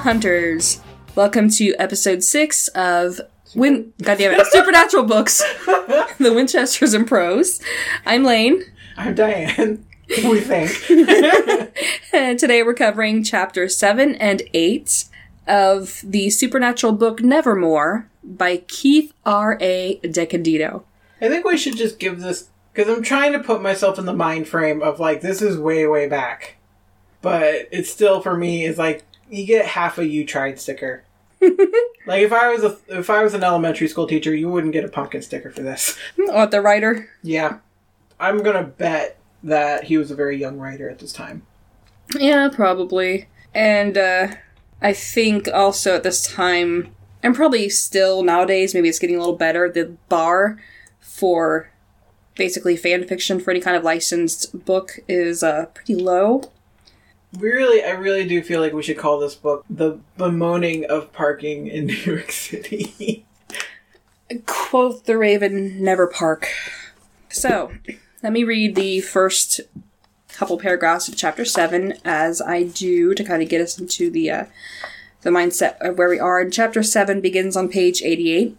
hunters. Welcome to episode six of Win. Goddamn it, Supernatural books, the Winchesters and Prose. I'm Layne, I'm Diann. We think. and today we're covering chapter seven and eight of the supernatural book Nevermore by Keith R. A. DeCandido. I think we should just give this because I'm trying to put myself in the mind frame of like this is way way back, but it's still for me is like you get half a you tried sticker. like if I was a if I was an elementary school teacher, you wouldn't get a pumpkin sticker for this. Oh, the writer. Yeah, I'm gonna bet that he was a very young writer at this time. Yeah, probably. And uh, I think also at this time, and probably still nowadays, maybe it's getting a little better, the bar for basically fan fiction for any kind of licensed book is uh, pretty low. Really, I really do feel like we should call this book "The Bemoaning of Parking in New York City." Quoth the raven, never park. So, let me read the first couple paragraphs of chapter 7 as I do to kind of get us into the uh, the mindset of where we are. And chapter 7 begins on page 88.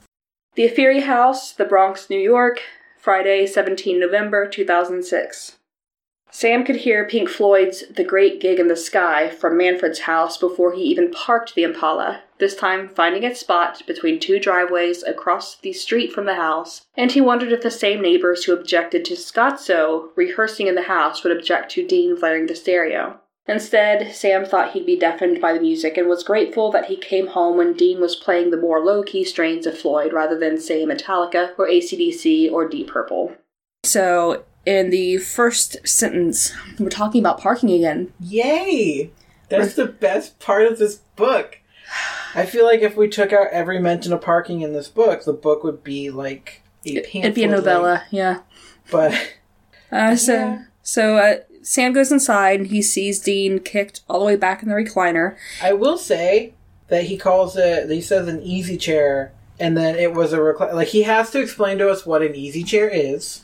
The Afiri House, the Bronx, New York, Friday, 17 November 2006. Sam could hear Pink Floyd's The Great Gig in the Sky from Manfred's house before he even parked the Impala, this time finding its spot between two driveways across the street from the house, and he wondered if the same neighbors who objected to Scottso rehearsing in the house would object to Dean blaring the stereo. Instead, Sam thought he'd be deafened by the music and was grateful that he came home when Dean was playing the more low key strains of Floyd rather than, say, Metallica or ACDC or Deep Purple. So, in the first sentence, we're talking about parking again. Yay! That's the best part of this book. I feel like if we took out every mention of parking in this book, the book would be like a It'd be a novella, yeah. But Uh, so, Yeah. so uh, Sam goes inside and he sees Dean kicked all the way back in the recliner. I will say that he calls it. He says an easy chair, and then it was a recliner. Like he has to explain to us what an easy chair is,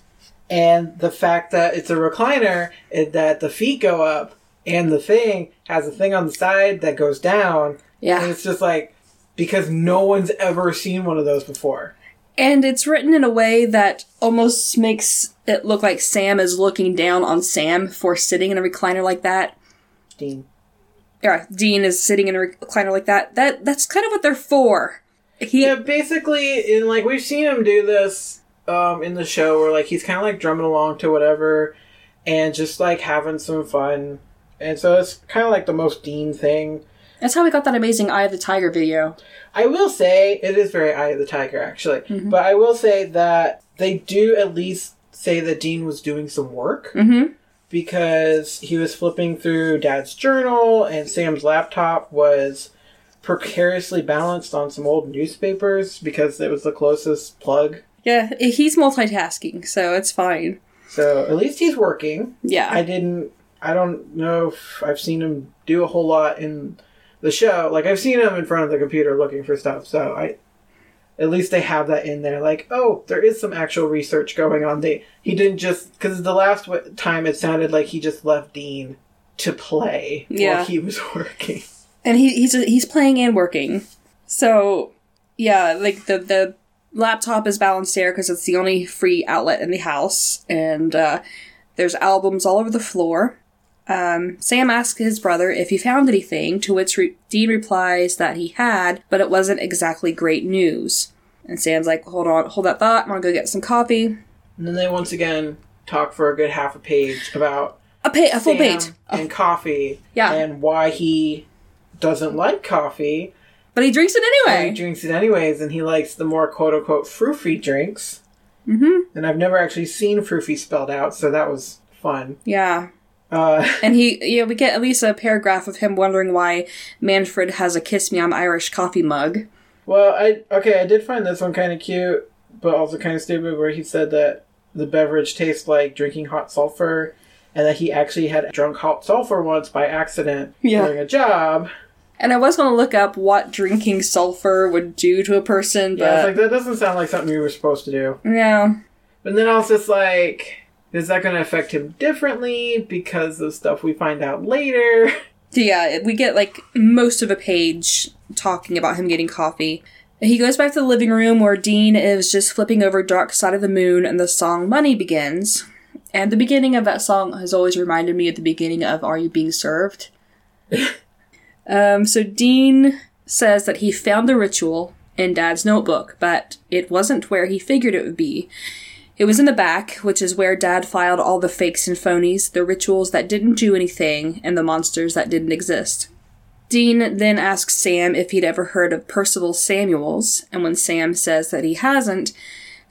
and the fact that it's a recliner is that the feet go up, and the thing has a thing on the side that goes down. Yeah. And it's just like because no one's ever seen one of those before. and it's written in a way that almost makes it look like Sam is looking down on Sam for sitting in a recliner like that. Dean. Yeah, Dean is sitting in a recliner like that. That that's kind of what they're for. He, Yeah, basically, in like we've seen him do this um, in the show, where like he's kind of like drumming along to whatever, and just like having some fun, and so it's kind of like the most Dean thing. That's how we got that amazing Eye of the Tiger video. I will say it is very Eye of the Tiger, actually, Mm-hmm. but I will say that they do at least say that Dean was doing some work Mm-hmm. because he was flipping through Dad's journal, and Sam's laptop was precariously balanced on some old newspapers because it was the closest plug Yeah, he's multitasking, so it's fine. So at least he's working. Yeah. I didn't. I don't know if I've seen him do a whole lot in the show. Like I've seen him in front of the computer looking for stuff. So I, at least they have that in there. Like oh, there is some actual research going on. They he didn't just because the last w- time it sounded like he just left Dean to play Yeah. while he was working. and he, he's he's playing and working. So yeah, like the the laptop is balanced there because it's the only free outlet in the house, and uh, there's albums all over the floor. Um, Sam asks his brother if he found anything, to which re- Dean replies that he had, but it wasn't exactly great news. And Sam's like, "Hold on, hold that thought. I'm gonna go get some coffee. And then they once again talk for a good half a page about A pa- a full Sam page, and coffee. Yeah. and why he doesn't like coffee. But he drinks it anyway. He drinks it anyways, and he likes the more quote unquote froofy drinks. Mm-hmm. And I've never actually seen froofy spelled out, so that was fun. Yeah, Uh, And he, yeah, we get at least a paragraph of him wondering why Manfred has a "Kiss Me, I'm Irish" coffee mug. well, I okay, I did find this one kind of cute, but also kind of stupid, where he said that the beverage tastes like drinking hot sulfur, and that he actually had drunk hot sulfur once by accident Yeah. during a job. And I was going to look up what drinking sulfur would do to a person, Yeah, it's but like that doesn't sound like something you were supposed to do. yeah, But then I was just like, is that going to affect him differently because of stuff we find out later? Yeah, we get like most of a page talking about him getting coffee. He goes back to the living room where Dean is just flipping over Dark Side of the Moon and the song Money begins. And the beginning of that song has always reminded me of the beginning of Are You Being Served? um, so Dean says that he found the ritual in Dad's notebook, but it wasn't where he figured it would be. It was in the back, which is where Dad filed all the fakes and phonies, the rituals that didn't do anything, and the monsters that didn't exist. Dean then asks Sam if he'd ever heard of Percival Samuels, and when Sam says that he hasn't,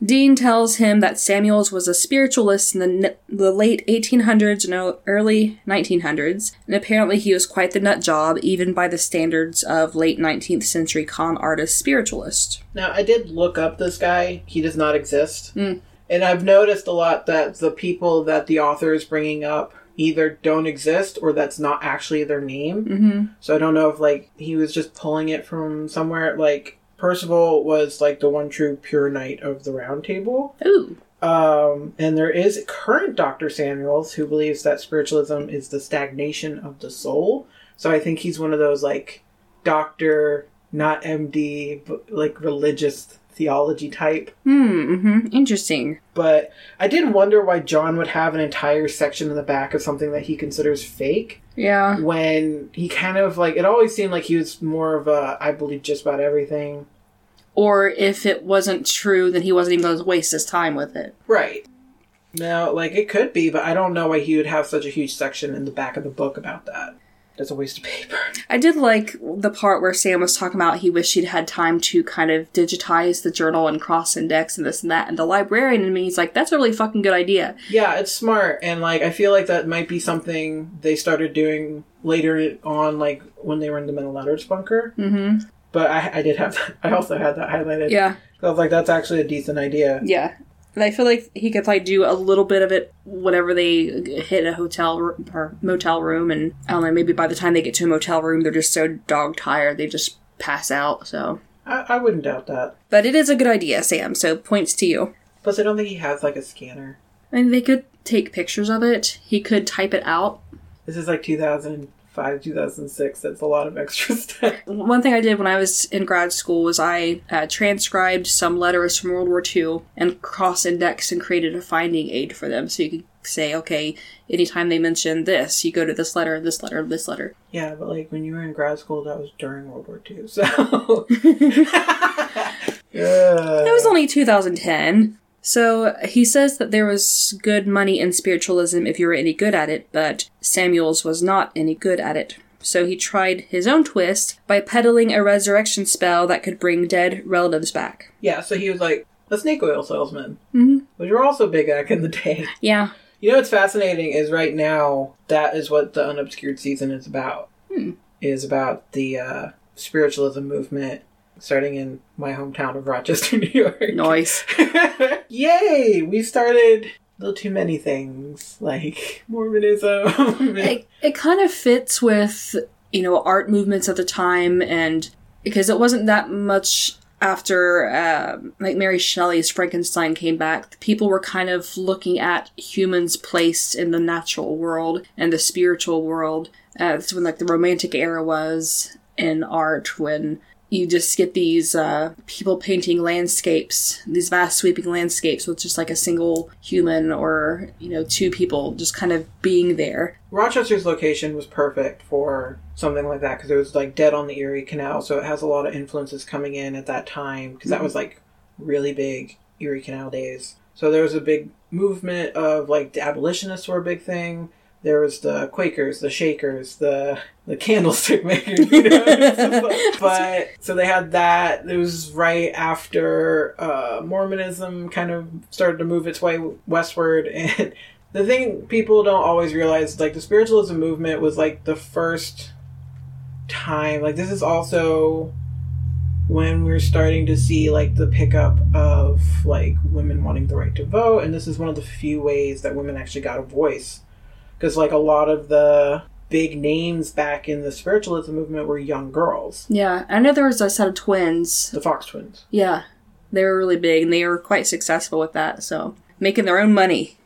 Dean tells him that Samuels was a spiritualist in the, the late 1800s and early 1900s, and apparently he was quite the nut job, even by the standards of late 19th century con artist spiritualist. Now, I did look up this guy. He does not exist. Mm. And I've noticed a lot that the people that the author is bringing up either don't exist or that's not actually their name. Mm-hmm. So I don't know if, like, he was just pulling it from somewhere. Like, Percival was, like, the one true pure knight of the Round Table. Ooh. Um, and there is current Dr. Samuels who believes that spiritualism is the stagnation of the soul. So I think he's one of those, like, doctor, not MD, but, like, religious theology type. Hmm. Mm-hmm. Interesting. But I did wonder why John would have an entire section in the back of something that he considers fake Yeah. when he kind of like it always seemed like he was more of a I believe just about everything. Or if it wasn't true, then he wasn't even going to waste his time with it. Right. Now, like it could be, but I don't know why he would have such a huge section in the back of the book about that. That's a waste of paper. I did like the part where Sam was talking about he wished he'd had time to kind of digitize the journal and cross index and this and that. And the librarian in me, he's like, that's a really fucking good idea. Yeah, it's smart, and like I feel like that might be something they started doing later on, like when they were in the Men of Letters bunker. Mm-hmm. But I, I did have that. I also had that highlighted. Yeah. So I was like, that's actually a decent idea. Yeah. And I feel like he could like do a little bit of it whenever they hit a hotel or motel room, and I don't know, maybe by the time they get to a motel room, they're just so dog tired they just pass out. So, I, I wouldn't doubt that. but it is a good idea, Sam. So points to you. Plus, I don't think he has like a scanner. I mean, they could take pictures of it. He could type it out. This is like 2005, 2006. That's a lot of extra stuff. One thing I did when I was in grad school was I uh, transcribed some letters from World War II and cross-indexed and created a finding aid for them. So you could say, okay, anytime they mention this, you go to this letter, this letter, this letter. Yeah, but like when you were in grad school, that was during World War II. So. yeah. That was only 2010. So he says that there was good money in spiritualism if you were any good at it, but Samuels was not any good at it. So he tried his own twist by peddling a resurrection spell that could bring dead relatives back. yeah, so he was like a snake oil salesman, Mhm. which were also big back in the day. Yeah. You know what's fascinating is right now that is what the unobscured season is about. Hmm. Is about the uh, spiritualism movement starting in my hometown of Rochester, New York. Noise. Yay! We started a little too many things like Mormonism. it, it kind of fits with you know art movements at the time and because it wasn't that much after uh, like mary shelley's frankenstein came back people were kind of looking at humans place in the natural world and the spiritual world uh, that's when like the romantic era was in art when you just get these uh, people painting landscapes, these vast sweeping landscapes with just like a single human or, you know, two people just kind of being there. Rochester's location was perfect for something like that because it was like dead on the Erie Canal, so it has a lot of influences coming in at that time because that was like really big Erie Canal days. So there was a big movement of like the abolitionists were a big thing. There was the Quakers, the Shakers, the the candlestick makers, you know. but so they had that. It was right after uh, Mormonism kind of started to move its way westward, and the thing people don't always realize, like the spiritualism movement, was like the first time. Like this is also when we're starting to see like the pickup of like women wanting the right to vote, and this is one of the few ways that women actually got a voice because like a lot of the big names back in the spiritualism movement were young girls. Yeah, I know there was a set of twins. The Fox twins. Yeah, they were really big and they were quite successful with that, so making their own money.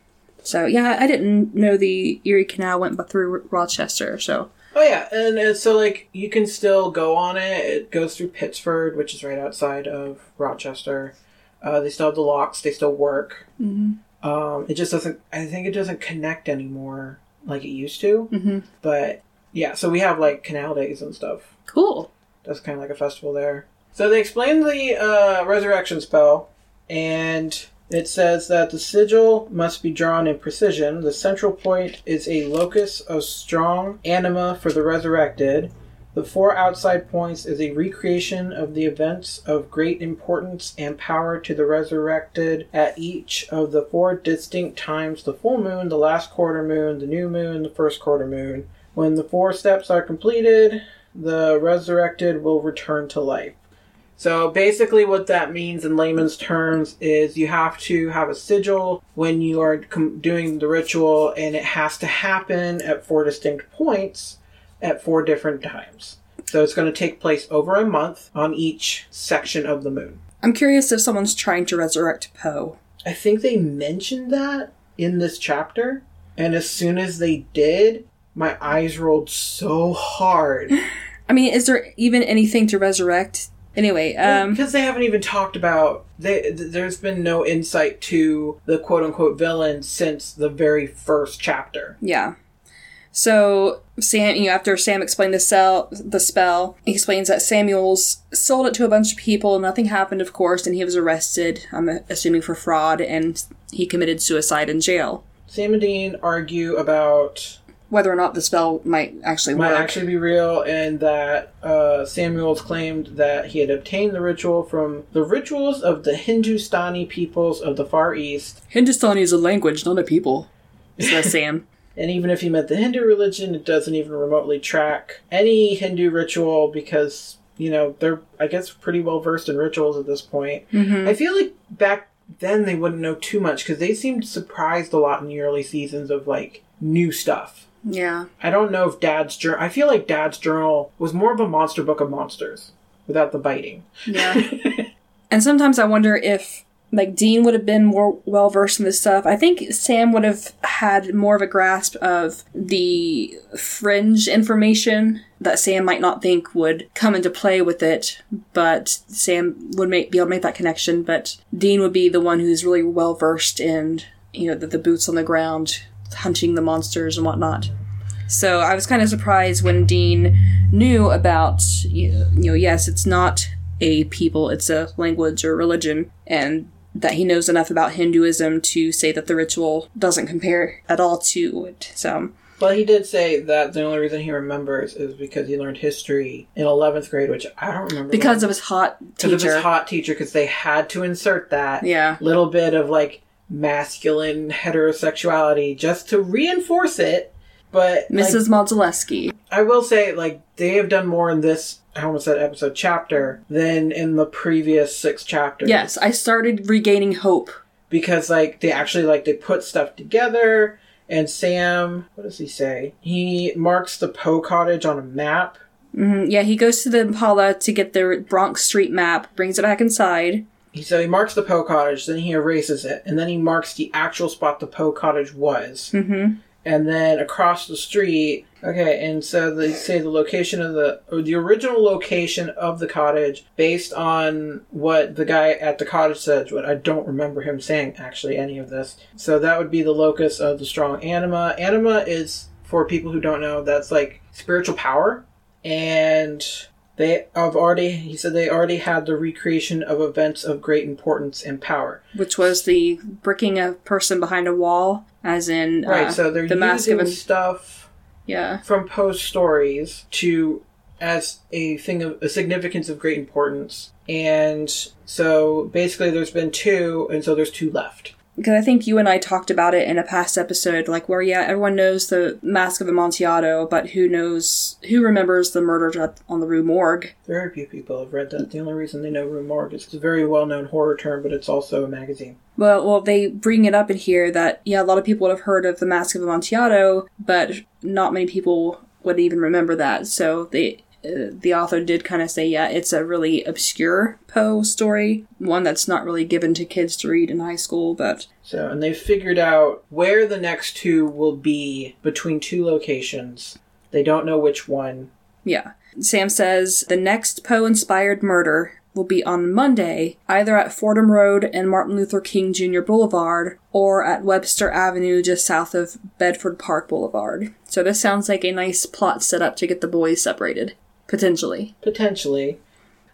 So yeah, I didn't know the Erie Canal went through Rochester, so Oh yeah, and uh, so like you can still go on it. It goes through Pittsford, which is right outside of Rochester. Uh, they still have the locks. They still work. Mm-hmm. Um, it just doesn't. I think it doesn't connect anymore like it used to. Mm-hmm. But yeah, so we have like canal days and stuff. Cool. That's kind of like a festival there. So they explain the uh, resurrection spell, and it says that the sigil must be drawn in precision. The central point is a locus of strong anima for the resurrected. The four outside points is a recreation of the events of great importance and power to the resurrected at each of the four distinct times the full moon, the last quarter moon, the new moon, the first quarter moon. When the four steps are completed, the resurrected will return to life. So basically, what that means in layman's terms is you have to have a sigil when you are doing the ritual, and it has to happen at four distinct points at four different times. So it's going to take place over a month on each section of the moon. I'm curious if someone's trying to resurrect Poe. I think they mentioned that in this chapter, and as soon as they did, my eyes rolled so hard. I mean, is there even anything to resurrect? Anyway, um, because they haven't even talked about they, th- there's been no insight to the quote unquote villain since the very first chapter. yeah. So Sam, you know, after Sam explained the cell, the spell, he explains that Samuel's sold it to a bunch of people. Nothing happened, of course, and he was arrested. I'm assuming for fraud, and he committed suicide in jail. Sam and Dean argue about Whether or not the spell might actually might work. actually be real, and that uh, Samuel's claimed that he had obtained the ritual from the rituals of the Hindustani peoples of the Far East. Hindustani is a language, not a people. Says Sam. And even if he meant the Hindu religion, it doesn't even remotely track any Hindu ritual because, you know, they're, I guess, pretty well versed in rituals at this point. Mm-hmm. I feel like back then they wouldn't know too much because they seemed surprised a lot in the early seasons of, like, new stuff. Yeah. I don't know if Dad's journal. I feel like Dad's journal was more of a monster book of monsters without the biting. Yeah. and sometimes I wonder if like Dean would have been more well versed in this stuff. I think Sam would have had more of a grasp of the fringe information that Sam might not think would come into play with it, but Sam would make, be able to make that connection. But Dean would be the one who's really well versed in you know the, the boots on the ground, hunting the monsters and whatnot. So I was kind of surprised when Dean knew about, you know, yes, it's not a people, it's a language or religion, and that he knows enough about Hinduism to say that the ritual doesn't compare at all to it. So, Well, he did say that the only reason he remembers is because he learned history in 11th grade, which I don't remember. because of his hot because of teacher. his hot teacher, because they had to insert that yeah. little bit of like masculine heterosexuality just to reinforce it. But like, Mrs. Modzaleski. I will say, like, they have done more in this, I almost said episode chapter, than in the previous six chapters. Yes, I started regaining hope. Because, like, they actually, like, they put stuff together, and Sam, what does he say? He marks the Poe cottage on a map. hmm Yeah, he goes to the Impala to get the Bronx Street map, brings it back inside. He so he marks the Poe cottage, then he erases it, and then he marks the actual spot the Poe cottage was. hmm and then across the street. Okay, and so they say the location of the or the original location of the cottage based on what the guy at the cottage said. But I don't remember him saying actually any of this. So that would be the locus of the strong anima. Anima is for people who don't know that's like spiritual power, and they have already. He said they already had the recreation of events of great importance and power. Which was the bricking a person behind a wall, as in Right. uh, so they're the mask using of an stuff. Yeah. from Poe's stories to as a thing of a significance of great importance. And so basically there's been two and so there's two left. Because I think you and I talked about it in a past episode, like where yeah, everyone knows the Cask of Amontillado, but who knows who remembers the murder on the Rue Morgue? Very few people have read that. The only reason they know Rue Morgue is it's a very well known horror term, but it's also a magazine. Well, well, they bring it up in here that yeah, a lot of people would have heard of the Cask of Amontillado, but not many people would even remember that. So they. The author did kind of say, yeah, it's a really obscure Poe story, one that's not really given to kids to read in high school, but So and they've figured out where the next two will be between two locations. They don't know which one. Yeah. Sam says the next Poe inspired murder will be on Monday, either at Fordham Road and Martin Luther King Jr. Boulevard or at Webster Avenue just south of Bedford Park Boulevard. So this sounds like a nice plot set up to get the boys separated. Potentially. Potentially.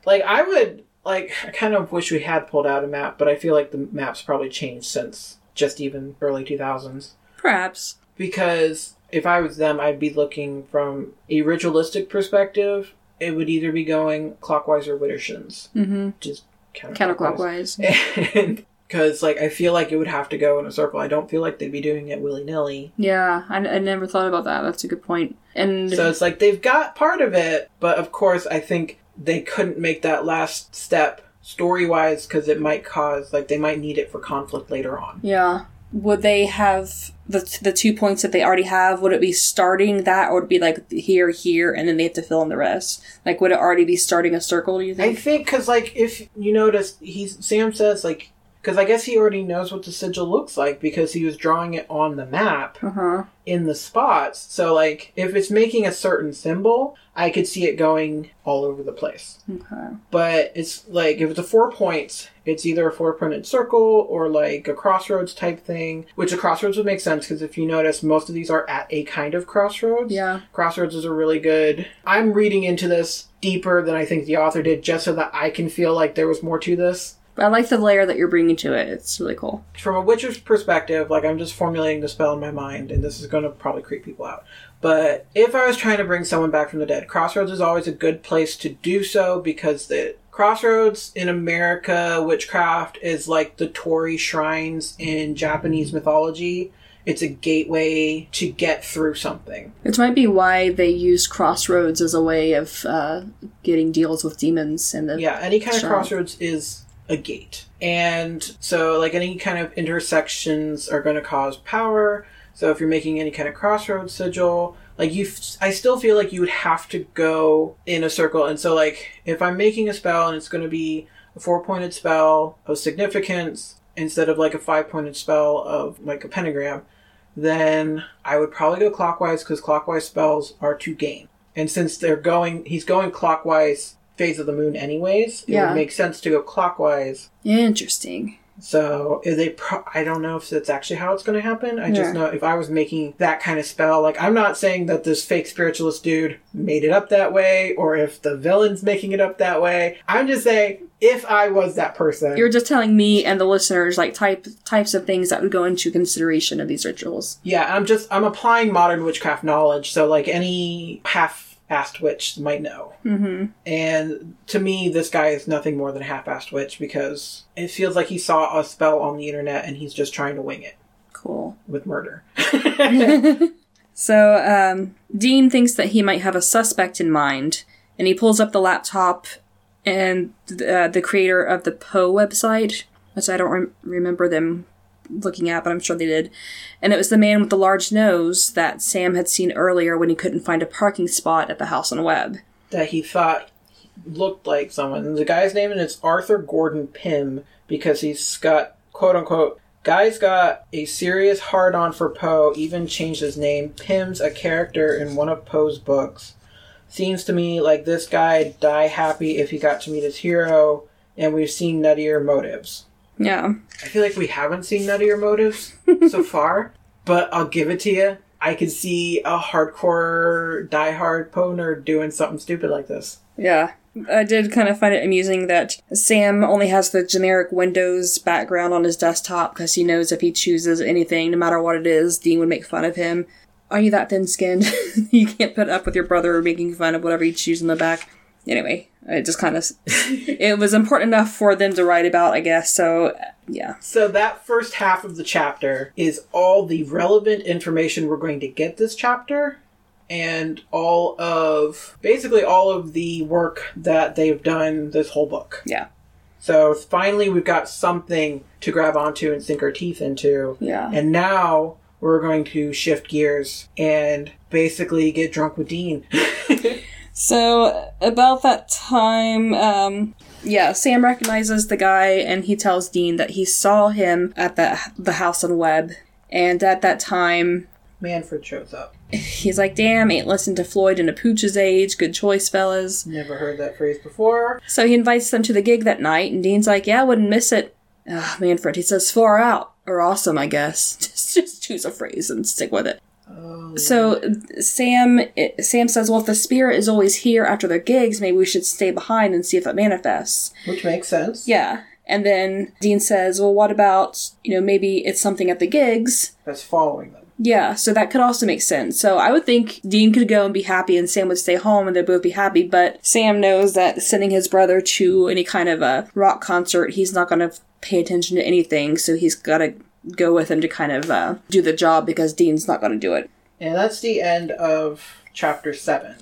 Like, I would, like, I kind of wish we had pulled out a map, but I feel like the map's probably changed since just even early 2000s. Perhaps. Because if I was them, I'd be looking from a ritualistic perspective. It would either be going clockwise or Widdershins. Mm-hmm. Just counterclockwise. Counterclockwise. And because, like, I feel like it would have to go in a circle. I don't feel like they'd be doing it willy nilly. Yeah, I, I never thought about that. That's a good point. And So it's like they've got part of it, but of course, I think they couldn't make that last step story wise because it might cause, like, they might need it for conflict later on. Yeah. Would they have the the two points that they already have? Would it be starting that, or would it be like here, here, and then they have to fill in the rest? Like, would it already be starting a circle? Do you think? I think? because, like, if you notice, he's Sam says, like, because I guess he already knows what the sigil looks like because he was drawing it on the map Uh huh. in the spots. So, like, if it's making a certain symbol, I could see it going all over the place. Okay. but it's like if it's a four points it's either a four pointed circle or like a crossroads type thing which a crossroads would make sense because if you notice most of these are at a kind of crossroads Yeah. crossroads is a really good i'm reading into this deeper than i think the author did just so that i can feel like there was more to this But I like the layer that you're bringing to it. It's really cool. from a witcher's perspective, like I'm just formulating the spell in my mind, and this is going to probably creep people out. But if I was trying to bring someone back from the dead, Crossroads is always a good place to do so because the Crossroads in America witchcraft is like the Torii shrines in Japanese mythology. It's a gateway to get through something. It might be why they use crossroads as a way of uh, getting deals with demons and the Yeah, any kind of crossroads is a gate. And so, like, any kind of intersections are going to cause power. So, if you're making any kind of crossroads sigil, like, you, f- I still feel like you would have to go in a circle. And so, like, if I'm making a spell and it's going to be a four pointed spell of significance instead of like a five pointed spell of like a pentagram, then I would probably go clockwise because clockwise spells are to gain. And since they're going, he's going clockwise phase of the moon anyways, it Yeah. would make sense to go clockwise. Interesting. So they, pro- I don't know if that's actually how it's going to happen. I Yeah. just know if I was making that kind of spell, like I'm not saying that this fake spiritualist dude made it up that way, or if the villain's making it up that way. I'm just saying if I was that person, You're just telling me and the listeners like type types of things that would go into consideration of these rituals. Yeah, I'm just I'm applying modern witchcraft knowledge, so like any half-assed witch might know. Mm-hmm. And to me, this guy is nothing more than a half-assed witch because it feels like he saw a spell on the internet and he's just trying to wing it Cool. with murder. So um, Dean thinks that he might have a suspect in mind, and he pulls up the laptop and uh, the creator of the Poe website, which I don't rem- remember them looking at, but I'm sure they did. And it was the man with the large nose that Sam had seen earlier when he couldn't find a parking spot at the house on Webb. that he thought looked like someone. The guy's name is Arthur Gordon Pym because he's got quote unquote guy's got a serious hard on for Poe, even changed his name. Pym's a character in one of Poe's books. Seems to me like this guy'd die happy if he got to meet his hero, and we've seen nuttier motives. Yeah. I feel like we haven't seen nuttier motives so far, but I'll give it to you. I could see a hardcore, diehard Poe nerd doing something stupid like this. Yeah. I did kind of find it amusing that Sam only has the generic Windows background on his desktop because he knows if he chooses anything, no matter what it is, Dean would make fun of him. Are you that thin skinned? you can't put up with your brother making fun of whatever you choose in the back. Anyway, it just kind of. it was important enough for them to write about, I guess, so yeah. So that first half of the chapter is all the relevant information we're going to get this chapter and all of basically all of the work that they've done this whole book. Yeah. So finally we've got something to grab onto and sink our teeth into. Yeah. And now we're going to shift gears and basically get drunk with Dean. So about that time, um, yeah, Sam recognizes the guy and he tells Dean that he saw him at the the house on Webb, and at that time, Manfred shows up. He's like, damn, ain't listened to Floyd in a pooch's age. Good choice, fellas. Never heard that phrase before. So he invites them to the gig that night, and Dean's like, yeah, I wouldn't miss it. Ugh, Manfred, he says, far out. Or awesome, I guess. Just, just choose a phrase and stick with it. Oh, So Sam Sam says, well, if the spirit is always here after their gigs, maybe we should stay behind and see if it manifests. which makes sense. Yeah. And then Dean says, well, what about, you know, maybe it's something at the gigs? That's following them. Yeah, so that could also make sense. So I would think Dean could go and be happy and Sam would stay home and they'd both be happy, but Sam knows that sending his brother to any kind of a rock concert, he's not going to pay attention to anything, so he's got to go with him to kind of uh, do the job because Dean's not going to do it. And that's the end of chapter seven.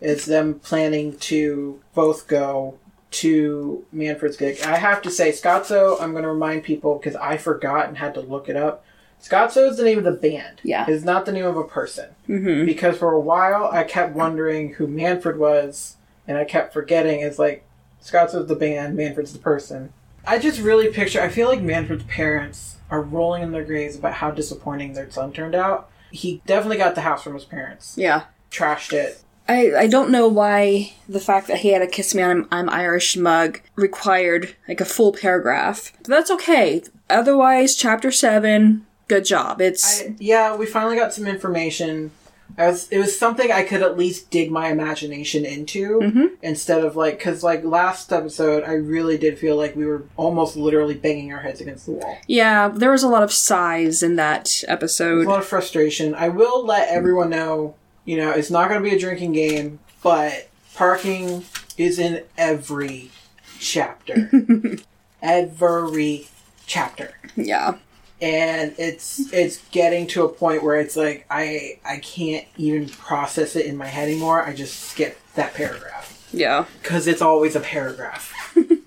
Is them planning to both go to Manfred's gig. I have to say, Scottso, I'm going to remind people because I forgot and had to look it up. Scottso is the name of the band. Yeah. It's not the name of a person. Mm-hmm. Because for a while I kept wondering who Manfred was, and I kept forgetting it's like Scottso's the band, Manfred's the person. I just really picture, I feel like Manfred's parents are rolling in their graves about how disappointing their son turned out. He definitely got the house from his parents, Yeah. trashed it. I, I don't know why the fact that he had a Kiss Me I'm, I'm Irish mug required like a full paragraph. But that's okay. Otherwise, chapter 7, good job. It's. I, yeah, we finally got some information. I was, it was something I could at least dig my imagination into Mhm. instead of like, because like last episode, I really did feel like we were almost literally banging our heads against the wall. Yeah, there was a lot of sighs in that episode. a lot of frustration. I will let everyone know, you know, it's not going to be a drinking game, but parking is in every chapter. every chapter. Yeah. And it's it's getting to a point where it's like I I can't even process it in my head anymore. I just skip that paragraph Yeah. cuz it's always a paragraph.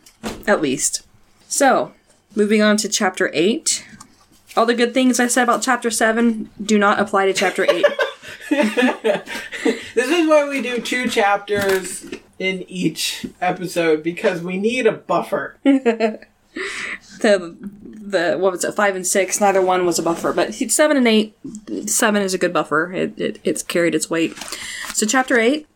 At least. So, moving on to chapter 8. All the good things I said about chapter 7 do not apply to chapter 8. This is why we do two chapters in each episode because we need a buffer. the the what was it five and six neither one was a buffer. But seven and eight seven is a good buffer. It, it it's carried its weight. So chapter eight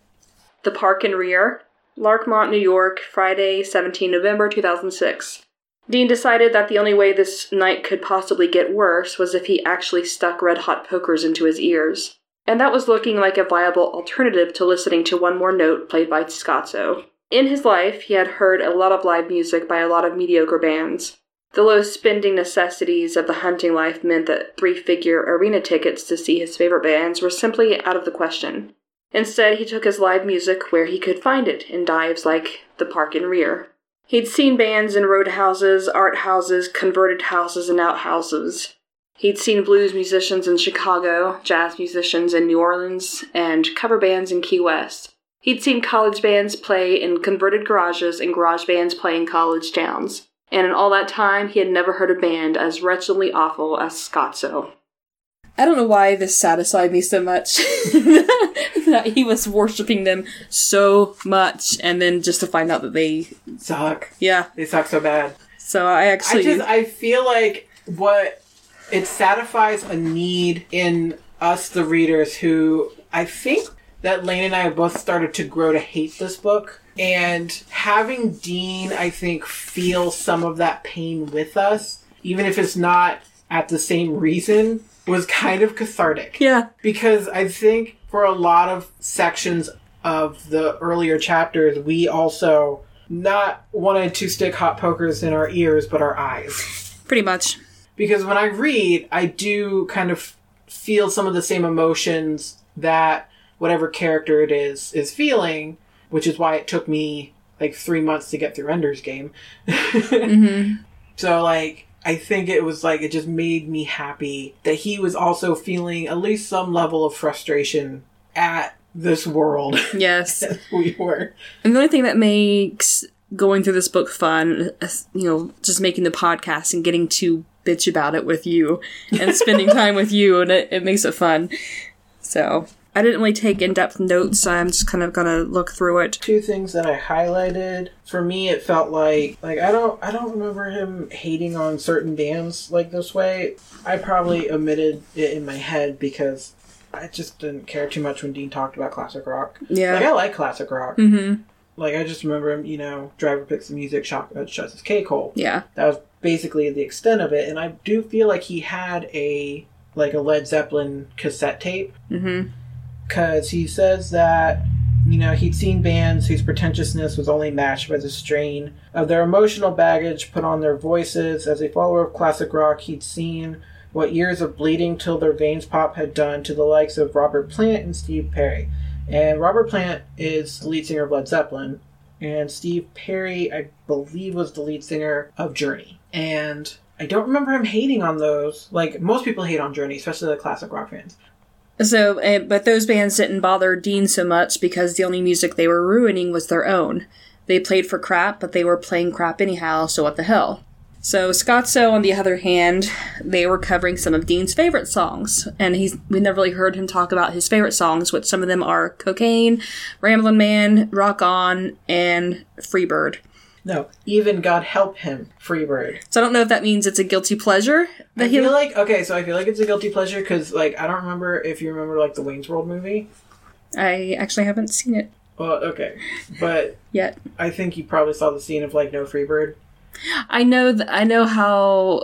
the park and rear Larchmont new york friday 17 november 2006 dean decided that the only way this night could possibly get worse was if he actually stuck red hot pokers into his ears. And that was looking like a viable alternative to listening to one more note played by Scottso in his life, he had heard a lot of live music by a lot of mediocre bands. The low spending necessities of the hunting life meant that three figure arena tickets to see his favorite bands were simply out of the question. Instead, he took his live music where he could find it in dives like the Park and Rear. He'd seen bands in roadhouses, art houses, converted houses, and outhouses. He'd seen blues musicians in Chicago, jazz musicians in New Orleans, and cover bands in Key West. He'd seen college bands play in converted garages and garage bands play in college towns. And in all that time, he had never heard a band as wretchedly awful as Scottso. I don't know why this satisfied me so much. that he was worshipping them so much, and then just to find out that they. Suck. Yeah. They suck so bad. So I I actually. just I feel like what it satisfies a need in us the readers who I think that Layne and I have both started to grow to hate this book and having Dean I think feel some of that pain with us even if it's not at the same reason was kind of cathartic yeah. because I think for a lot of sections of the earlier chapters, we also not wanted to stick hot pokers in our ears, but our eyes. Pretty much. Because when I read, I do kind of feel some of the same emotions that whatever character it is is feeling, which is why it took me like three months to get through Ender's Game. hmm So like I think it was like it just made me happy that he was also feeling at least some level of frustration at this world Yes. we were. And the only thing that makes going through this book fun, you know, just making the podcast and getting to bitch about it with you and spending time with you, and it, it makes it fun. So, I didn't really take in depth notes, so I'm just kind of gonna look through it. Two things that I highlighted. For me it felt like like I don't I don't remember him hating on certain bands like this way. I probably omitted it in my head because I just didn't care too much when Dean talked about classic rock. Yeah. Like I like classic rock. mm-hmm. Like I just remember him, you know, driver picks the music, shot uh, shuts his K hole. Yeah. That was basically the extent of it, and I do feel like he had a like a Led Zeppelin cassette tape Mm-hmm. Because he says that you know he'd seen bands whose pretentiousness was only matched by the strain of their emotional baggage put on their voices. As a follower of classic rock, he'd seen what years of bleeding till their veins pop had done to the likes of Robert Plant and Steve Perry. And Robert Plant is the lead singer of Led Zeppelin, and Steve Perry, I believe, was the lead singer of Journey. And I don't remember him hating on those. Like most people hate on Journey, especially the classic rock fans. So, uh, but those bands didn't bother Dean so much because the only music they were ruining was their own. They played for crap, but they were playing crap anyhow, so what the hell? So Scottso, on the other hand, they were covering some of Dean's favorite songs, and he's we never really heard him talk about his favorite songs, which some of them are "Cocaine," "Ramblin' Man," "Rock On," and "Freebird." No, even God help him, Freebird. So I don't know if that means it's a guilty pleasure that I he. feel like okay, so I feel like it's a guilty pleasure because like I don't remember if you remember like the Wayne's World movie. I actually haven't seen it Well, okay, but yet. I think you probably saw the scene of like no Freebird. I know th- I know how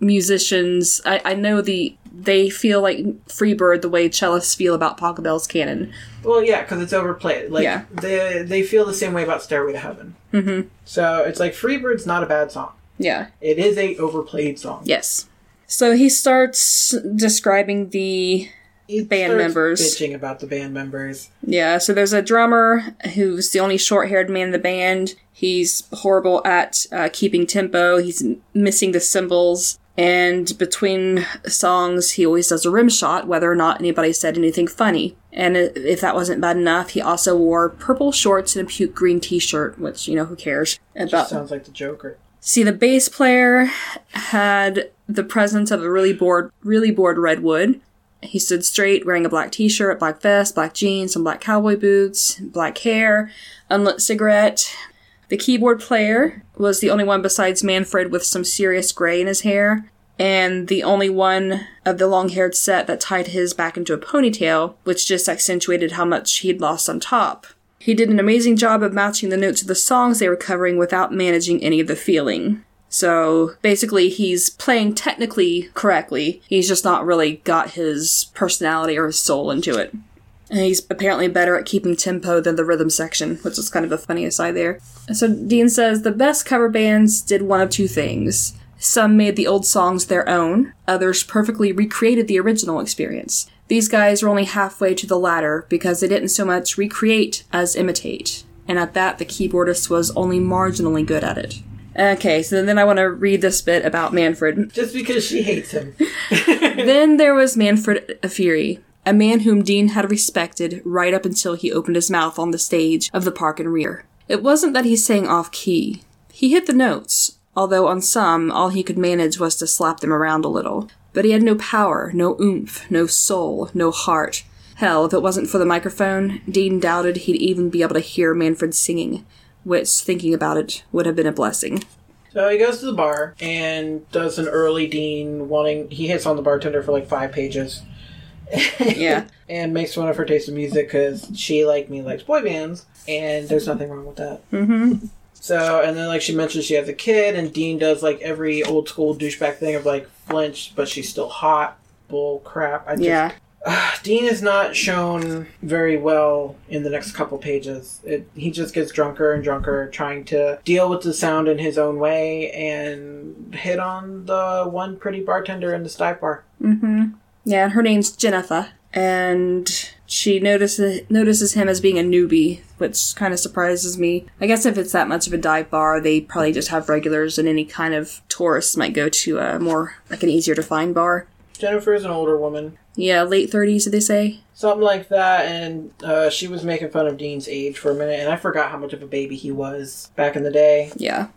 musicians. I, I know the they feel like Freebird the way cellists feel about Pachelbel's canon. Well, yeah, because it's overplayed. Like Yeah. they they feel the same way about Stairway to Heaven. Mm-hmm. So it's like Freebird's not a bad song. Yeah. It is a overplayed song. Yes. So he starts describing the He Band members. bitching about the band members. yeah. So there's a drummer who's the only short-haired man in the band. He's horrible at uh, keeping tempo. He's missing the cymbals. And between songs, he always does a rim shot, whether or not anybody said anything funny. And if that wasn't bad enough, he also wore purple shorts and a puke green t-shirt, which, you know, who cares about. Sounds like the Joker. See, the bass player had the presence of a really bored, really bored Redwood. He stood straight, wearing a black t-shirt, black vest, black jeans, some black cowboy boots, black hair, unlit cigarette. The keyboard player was the only one besides Manfred with some serious gray in his hair, and the only one of the long-haired set that tied his back into a ponytail, which just accentuated how much he'd lost on top. He did an amazing job of matching the notes of the songs they were covering without managing any of the feeling. So basically, he's playing technically correctly. He's just not really got his personality or his soul into it. And he's apparently better at keeping tempo than the rhythm section, which is kind of a funny aside there. So Dean says the best cover bands did one of two things. Some made the old songs their own, others perfectly recreated the original experience. These guys were only halfway to the latter because they didn't so much recreate as imitate. And at that, the keyboardist was only marginally good at it. Okay, so then I want to read this bit about Manfred. Just because she hates him. Then there was Manfred Fury, a man whom Dean had respected right up until he opened his mouth on the stage of the park and rear. It wasn't that he sang off key. He hit the notes, although on some all he could manage was to slap them around a little. But he had no power, no oomph, no soul, no heart. Hell, if it wasn't for the microphone, Dean doubted he'd even be able to hear Manfred singing, which, thinking about it, would have been a blessing. So he goes to the bar and does an early Dean wanting. He hits on the bartender for like five pages. Yeah. and makes fun of her taste in music because she, like me, likes boy bands, and there's nothing wrong with that. Mm-hmm. So, and then like she mentions she has a kid, and Dean does like every old school douchebag thing of like flinch, but she's still hot. Bull crap. I just, Yeah. Dean is not shown very well in the next couple pages. It, he just gets drunker and drunker, trying to deal with the sound in his own way and hit on the one pretty bartender in the dive bar. Mm-hmm. Yeah, and her name's Jennifer, and she notices notices him as being a newbie, which kind of surprises me. I guess if it's that much of a dive bar, they probably just have regulars, and any kind of tourists might go to a more like an easier to find bar. Jennifer is an older woman. Yeah, late thirties, did they say? Something like that, and uh, she was making fun of Dean's age for a minute, and I forgot how much of a baby he was back in the day. Yeah.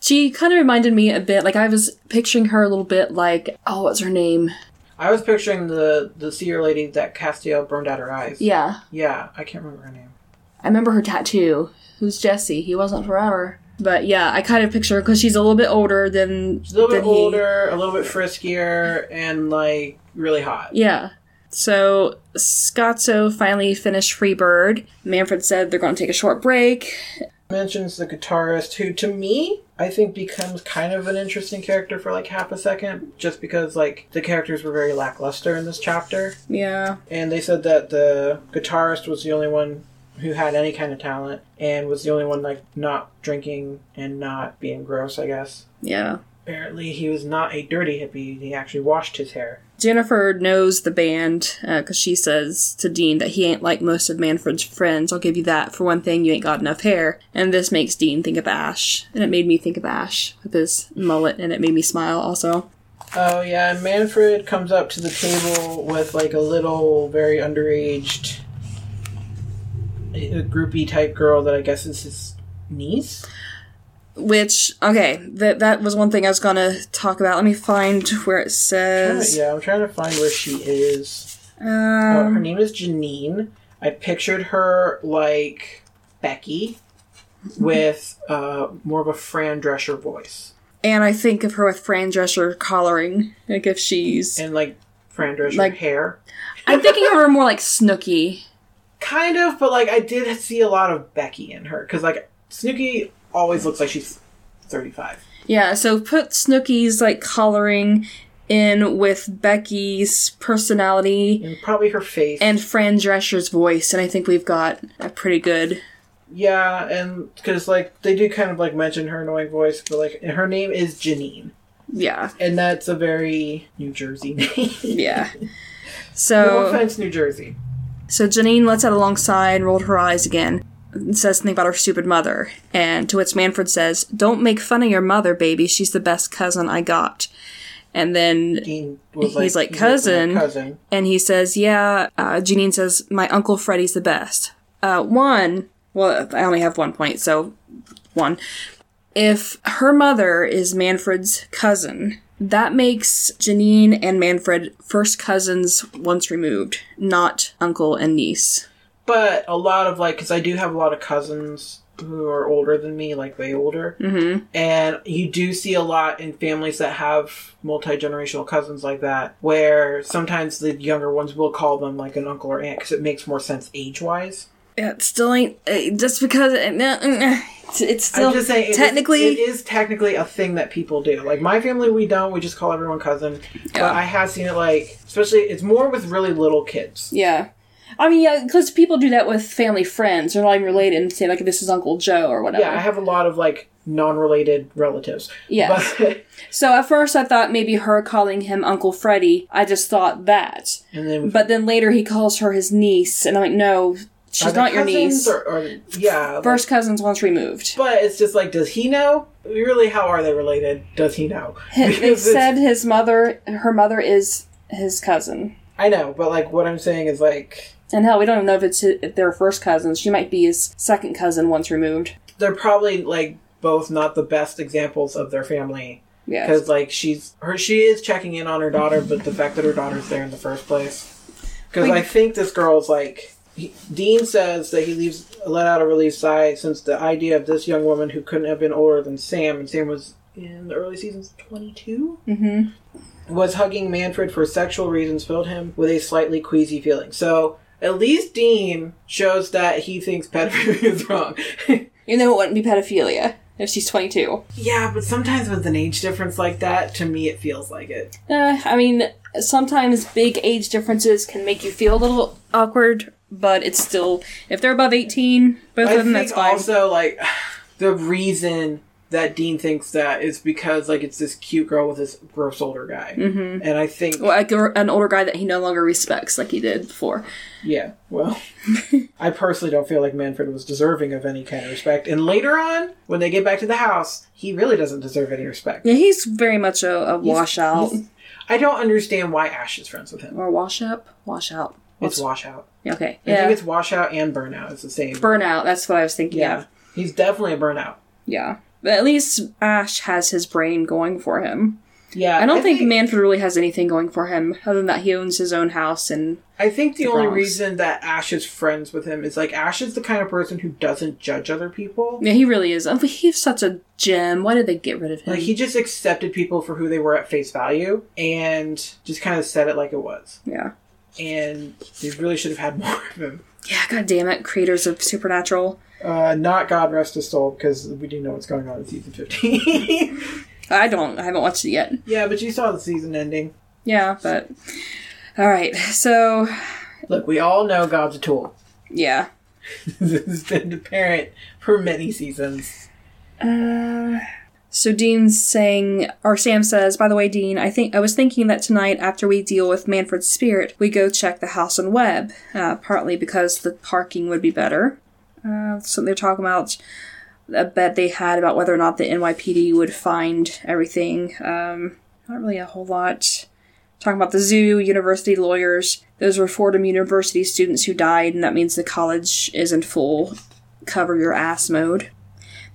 She kind of reminded me a bit, like I was picturing her a little bit like, oh, what's her name? I was picturing the the seer lady that Castiel burned out her eyes. Yeah, Yeah, I can't remember her name. I remember her tattoo. Who's Jesse? He wasn't forever. But yeah, I kind of picture her because she's a little bit older than She's a little bit he- older, a little bit friskier, and like really hot. Yeah. So Scottso finally finished Freebird. Manfred said they're going to take a short break. Mentions the guitarist, who to me I think becomes kind of an interesting character for like half a second, just because like the characters were very lackluster in this chapter. Yeah. And they said that the guitarist was the only one who had any kind of talent and was the only one like not drinking and not being gross, I guess. Yeah. Apparently, he was not a dirty hippie. He actually washed his hair. Jennifer knows the band uh, because she says to Dean that he ain't like most of Manfred's friends. I'll give you that. For one thing, you ain't got enough hair. And this makes Dean think of Ash. And it made me think of Ash with his mullet, and it made me smile also. Oh, yeah, and Manfred comes up to the table with like a little, very underaged, uh, groupie type girl that I guess is his niece. Which, okay, that that was one thing I was gonna talk about. Let me find where it says. Yeah, I'm trying to find where she is. Uh, her Um, name is Janine. I pictured her like Becky with uh, more of a Fran Drescher voice. and I think of her with Fran Drescher collaring, like if she's. And like Fran Drescher Like- hair. I'm thinking of her more like Snooki. Kind of, but like I did see a lot of Becky in her. Because like Snooki always looks like she's 35. Yeah, so put Snooki's like coloring in with Becky's personality And probably her face. and Fran Drescher's voice, and I think we've got a pretty good. yeah, and because like they do kind of like mention her annoying voice, but like her name is Janine. Yeah, And that's a very New Jersey name. yeah. so no offense, New Jersey. so Janine lets out alongside, and rolled her eyes again, says something about her stupid mother. And to which Manfred says, "Don't make fun of your mother, baby. She's the best cousin I got." And then was like, He's like, "Cousin." cousin. And he says, Yeah, uh, Janine says, My Uncle Freddie's the best. Uh, one, well, I only have one point, so one. If her mother is Manfred's cousin, that makes Janine and Manfred first cousins once removed, not uncle and niece. But a lot of like, because I do have a lot of cousins who are older than me, like way older, Mm-hmm. and you do see a lot in families that have multi generational cousins like that, where sometimes the younger ones will call them like an uncle or aunt because it makes more sense age wise. Yeah, it still ain't, uh, just because, uh, uh, it's, it's still, saying, it is- technically, it is technically a thing that people do. Like my family, we don't. We just call everyone cousin. But I have seen it like, especially it's more with really little kids. Yeah. I mean, yeah, because people do that with family friends. They're not even related and say, like, this is Uncle Joe or whatever. Yeah, I have a lot of like non-related relatives. Yeah. But, So at first I thought maybe her calling him Uncle Freddie. I just thought that. and then But then later he calls her his niece, and I'm like, no, she's not your niece. Or, or, yeah. like- First cousins once removed. but it's just like, does he know? Really, how are they related? Does he know? they said his mother, her mother is his cousin. I know, but like what I'm saying is like And hell, we don't even know if it's his, if they're first cousins. She might be his second cousin once removed. they're probably like both not the best examples of their family Yeah. because like she's her she is checking in on her daughter, but the fact that her daughter's there in the first place. Because I think this girl's like he, Dean says that he leaves let out a relieved sigh since the idea of this young woman who couldn't have been older than Sam, and Sam was in the early seasons twenty two. Mm-hmm. was hugging Manfred for sexual reasons filled him with a slightly queasy feeling. So at least Dean shows that he thinks pedophilia is wrong. Even though it wouldn't be pedophilia if she's 22. yeah, but sometimes with an age difference like that, to me it feels like it. Uh, I mean, sometimes big age differences can make you feel a little awkward, but it's still if they're above eighteen, both I of them, that's fine. also like the reason that Dean thinks that is because like it's this cute girl with this gross older guy, mm-hmm. and I think Well, like an older guy that he no longer respects, like he did before. Yeah, well, I personally don't feel like Manfred was deserving of any kind of respect. And later on, when they get back to the house, he really doesn't deserve any respect. Yeah, he's very much a, a washout He's- I don't understand why Ash is friends with him. or wash up, wash out. It's washout. Okay, I yeah, think it's washout and burnout. It's the same. burnout. That's what I was thinking yeah, of. he's definitely a burnout. Yeah, but at least Ash has his brain going for him. Yeah, I don't think, Manfred really has anything going for him other than that he owns his own house and I think the only Bronx. reason that Ash is friends with him is like Ash is the kind of person who doesn't judge other people. yeah, he really is. Oh, he's such a gem. Why did they get rid of him? Like he just accepted people for who they were at face value and just kind of said it like it was. yeah. and they really should have had more of him. Yeah, god damn it, creators of Supernatural. Uh, not God rest his soul, because we do know what's going on in season 15. I don't, I haven't watched it yet. yeah, but you saw the season ending. Yeah, but. Alright, so. Look, we all know God's a tool. Yeah. this has been apparent for many seasons. Uh, so Dean's saying, or Sam says, by the way, Dean, I think I was thinking that tonight, after we deal with Manfred's spirit, we go check the house on Webb. Uh, partly because the parking would be better. Uh, so they're talking about a bet they had about whether or not the NYPD would find everything. Um, not really a whole lot. Talking about the zoo, university lawyers. Those were Fordham University students who died, and that means the college is in full cover your ass mode.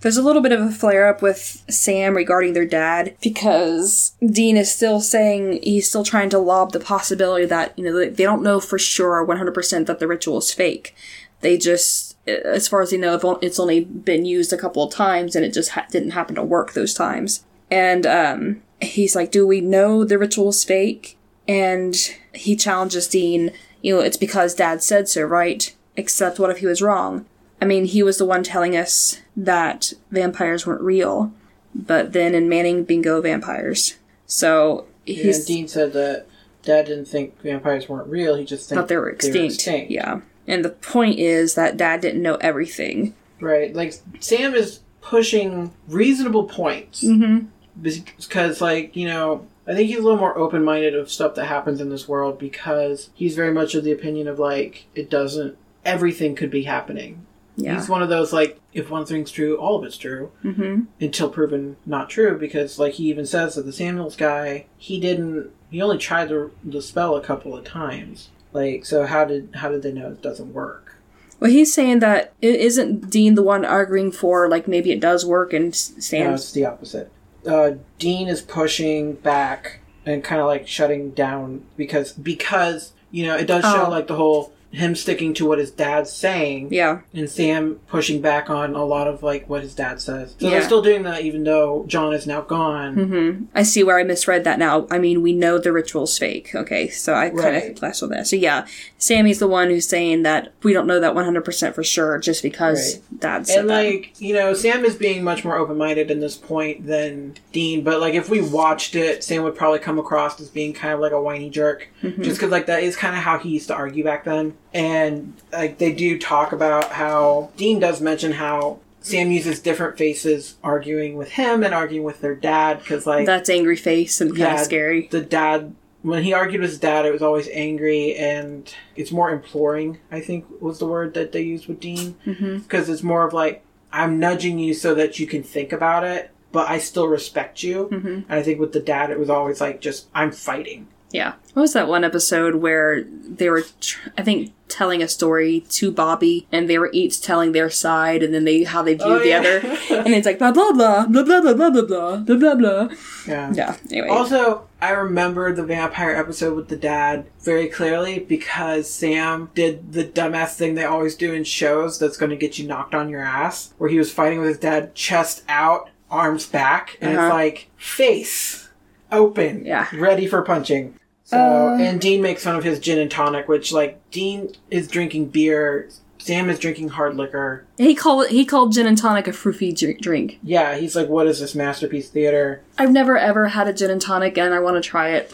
There's a little bit of a flare up with Sam regarding their dad because Dean is still saying he's still trying to lob the possibility that, you know, they don't know for sure 100% that the ritual is fake. They just, as far as they know, it's only been used a couple of times and it just ha- didn't happen to work those times. And um, he's like, Do we know the ritual is fake? And he challenges Dean, you know, it's because dad said so, right? Except what if he was wrong? I mean, he was the one telling us that vampires weren't real, but then in Manning Bingo vampires. So Yeah, he's and Dean said that Dad didn't think vampires weren't real. He just thought they were extinct. extinct. Yeah. And the point is that dad didn't know everything. Right. Like Sam is pushing reasonable points Mm-hmm. because, like, you know, I think he's a little more open minded of stuff that happens in this world because he's very much of the opinion of like it doesn't. Everything could be happening. Yeah. He's one of those like if one thing's true, all of it's true Mm-hmm. until proven not true. Because like he even says that the Samuels guy, he didn't. He only tried the the spell a couple of times. Like so, how did how did they know it doesn't work? Well, he's saying that it isn't Dean the one arguing for like maybe it does work, and S- No, it's the opposite. Uh, Dean is pushing back and kind of like shutting down because because you know it does show Oh. like the whole him sticking to what his dad's saying yeah, and Sam pushing back on a lot of like what his dad says. So Yeah. they're still doing that even though John is now gone. hmm I see where I misread that now. I mean, we know the ritual's fake. Okay, so I kind Right. of flashed with that. So yeah, Sammy's the one who's saying that we don't know that 100% for sure just because dad said And that. like you know, Sam is being much more open minded in this point than Dean. But like if we watched it, Sam would probably come across as being kind of like a whiny jerk, Mm-hmm. just because like that is kind of how he used to argue back then. And like they do talk about how Dean does mention how Sam uses different faces arguing with him and arguing with their dad because like That's angry face and kind of Yeah, scary. the dad when he argued with his dad it was always angry and it's more imploring i think was the word that they used with dean. Mm-hmm. Because it's more of like i'm nudging you so that you can think about it but i still respect you. Mm-hmm. And i think with the dad it was always like just i'm fighting Yeah. What was that one episode where they were, tr- I think, telling a story to Bobby, and they were each telling their side, and then they how they viewed Oh, the yeah. other, and it's like blah blah blah blah blah blah blah blah blah blah blah blah. yeah Yeah. Anyway. Also, I remember the vampire episode with the dad very clearly because Sam did the dumbass thing they always do in shows that's going to get you knocked on your ass, where he was fighting with his dad, chest out, arms back, and Uh-huh. it's like face open, Yeah. ready for punching. So, Uh. and Dean makes fun of his gin and tonic, which like Dean is drinking beer, Sam is drinking hard liquor. he called he called gin and tonic a fruity drink. Yeah, he's like, "What is this masterpiece theater?" I've never ever had a gin and tonic, and I want to try it.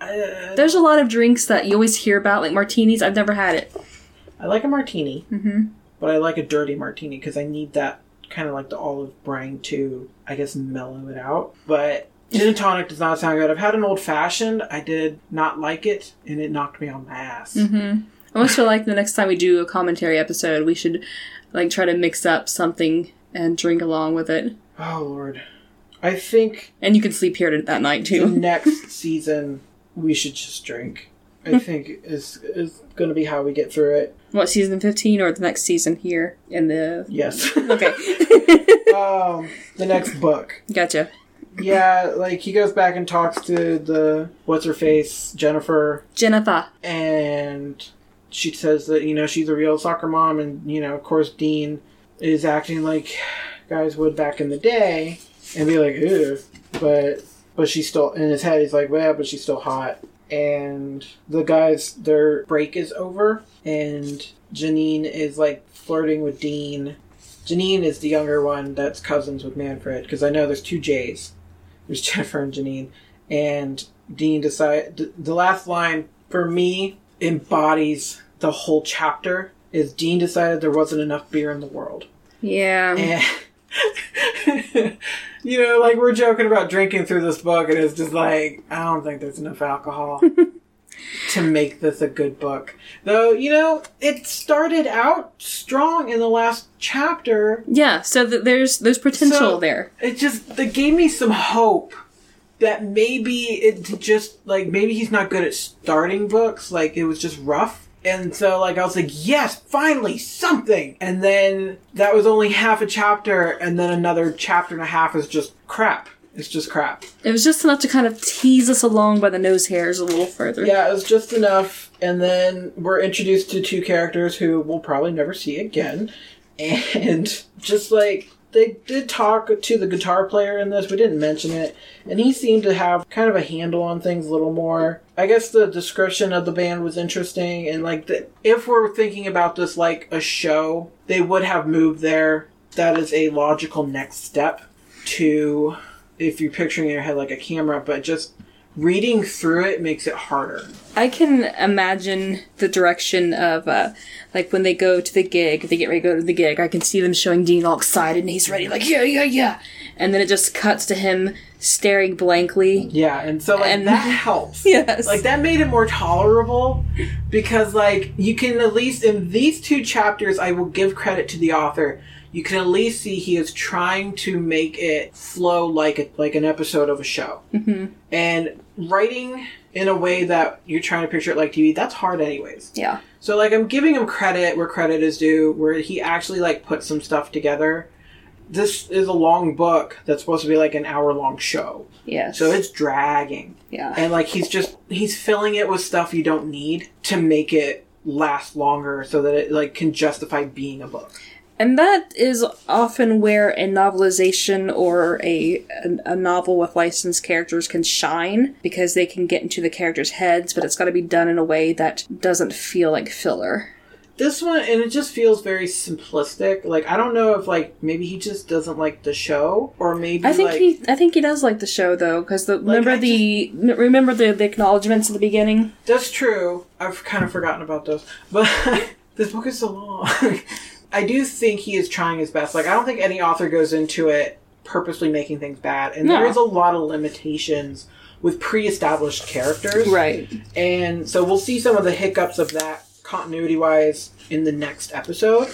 Uh, There's a lot of drinks that you always hear about, like martinis. I've never had it. I like a martini, Mhm. but I like a dirty martini because I need that kind of like the olive brine to, I guess, mellow it out. But gin and tonic does not sound good. I've had an old fashioned. I did not like it, and it knocked me on my ass. Mm-hmm. I almost feel like the next time we do a commentary episode, we should like try to mix up something and drink along with it. Oh lord, I think And you can sleep here that night the too. next season we should just drink. I think is is going to be how we get through it. What season fifteen or the next season here in the? Yes. Okay, um, the next book. gotcha. Yeah, like he goes back and talks to the what's her face Jennifer Jennifer. and she says that you know she's a real soccer mom and you know of course dean is acting like guys would back in the day and be like Ew. but but she's still in his head he's like well but she's still hot and the guys their break is over, and Janine is like flirting with Dean. Janine is the younger one that's cousins with Manfred because I know there's two J's. There's Jennifer and Janine, and Dean decide th- the last line for me embodies the whole chapter. Is Dean decided there wasn't enough beer in the world. Yeah. And you know, like we're joking about drinking through this book, and it's just like I don't think there's enough alcohol to make this a good book. Though you know, it started out strong in the last chapter. Yeah, so th- there's there's potential So- there. It just it gave me some hope that maybe it just like maybe he's not good at starting books. Like it was just rough. And so, like, I was like, yes, finally, something! And then that was only half a chapter, and then another chapter and a half is just crap. It's just crap. It was just enough to kind of tease us along by the nose hairs a little further. Yeah, it was just enough. And then we're introduced to two characters who we'll probably never see again. And just like they did talk to the guitar player in this, we didn't mention it. And he seemed to have kind of a handle on things a little more. I guess the description of the band was interesting. And like, the, if we're thinking about this like a show, they would have moved there. That is a logical next step to if you're picturing in your head like a camera, but just reading through it makes it harder. I can imagine the direction of, uh, like when they go to the gig, they get ready to go to the gig, I can see them showing Dean all excited and he's ready, like, yeah, yeah, yeah. And then it just cuts to him staring blankly. Yeah, and so like And- that helps. Yes. Like that made it more tolerable because like you can at least in these two chapters I will give credit to the author. You can at least see he is trying to make it flow like a, like an episode of a show. Mm-hmm. And writing in a way that you're trying to picture it like TV, that's hard anyways. Yeah. So like I'm giving him credit where credit is due, where he actually like put some stuff together. This is a long book that's supposed to be like an hour long show. Yeah. So it's dragging. yeah. And like he's just he's filling it with stuff you don't need to make it last longer so that it like can justify being a book. And that is often where a novelization or a, a a novel with licensed characters can shine because they can get into the characters' heads, but it's got to be done in a way that doesn't feel like filler. This one and it just feels very simplistic. Like I don't know if like maybe he just doesn't like the show or maybe I think like, he, I think he does like the show though, because the remember I the remember the, the acknowledgments at the beginning. That's true. I've kind of forgotten about those. But this book is so long. I do think he is trying his best. Like, I don't think any author goes into it purposely making things bad. And there No. is a lot of limitations with pre established characters. Right. And so we'll see some of the hiccups of that continuity wise in the next episode.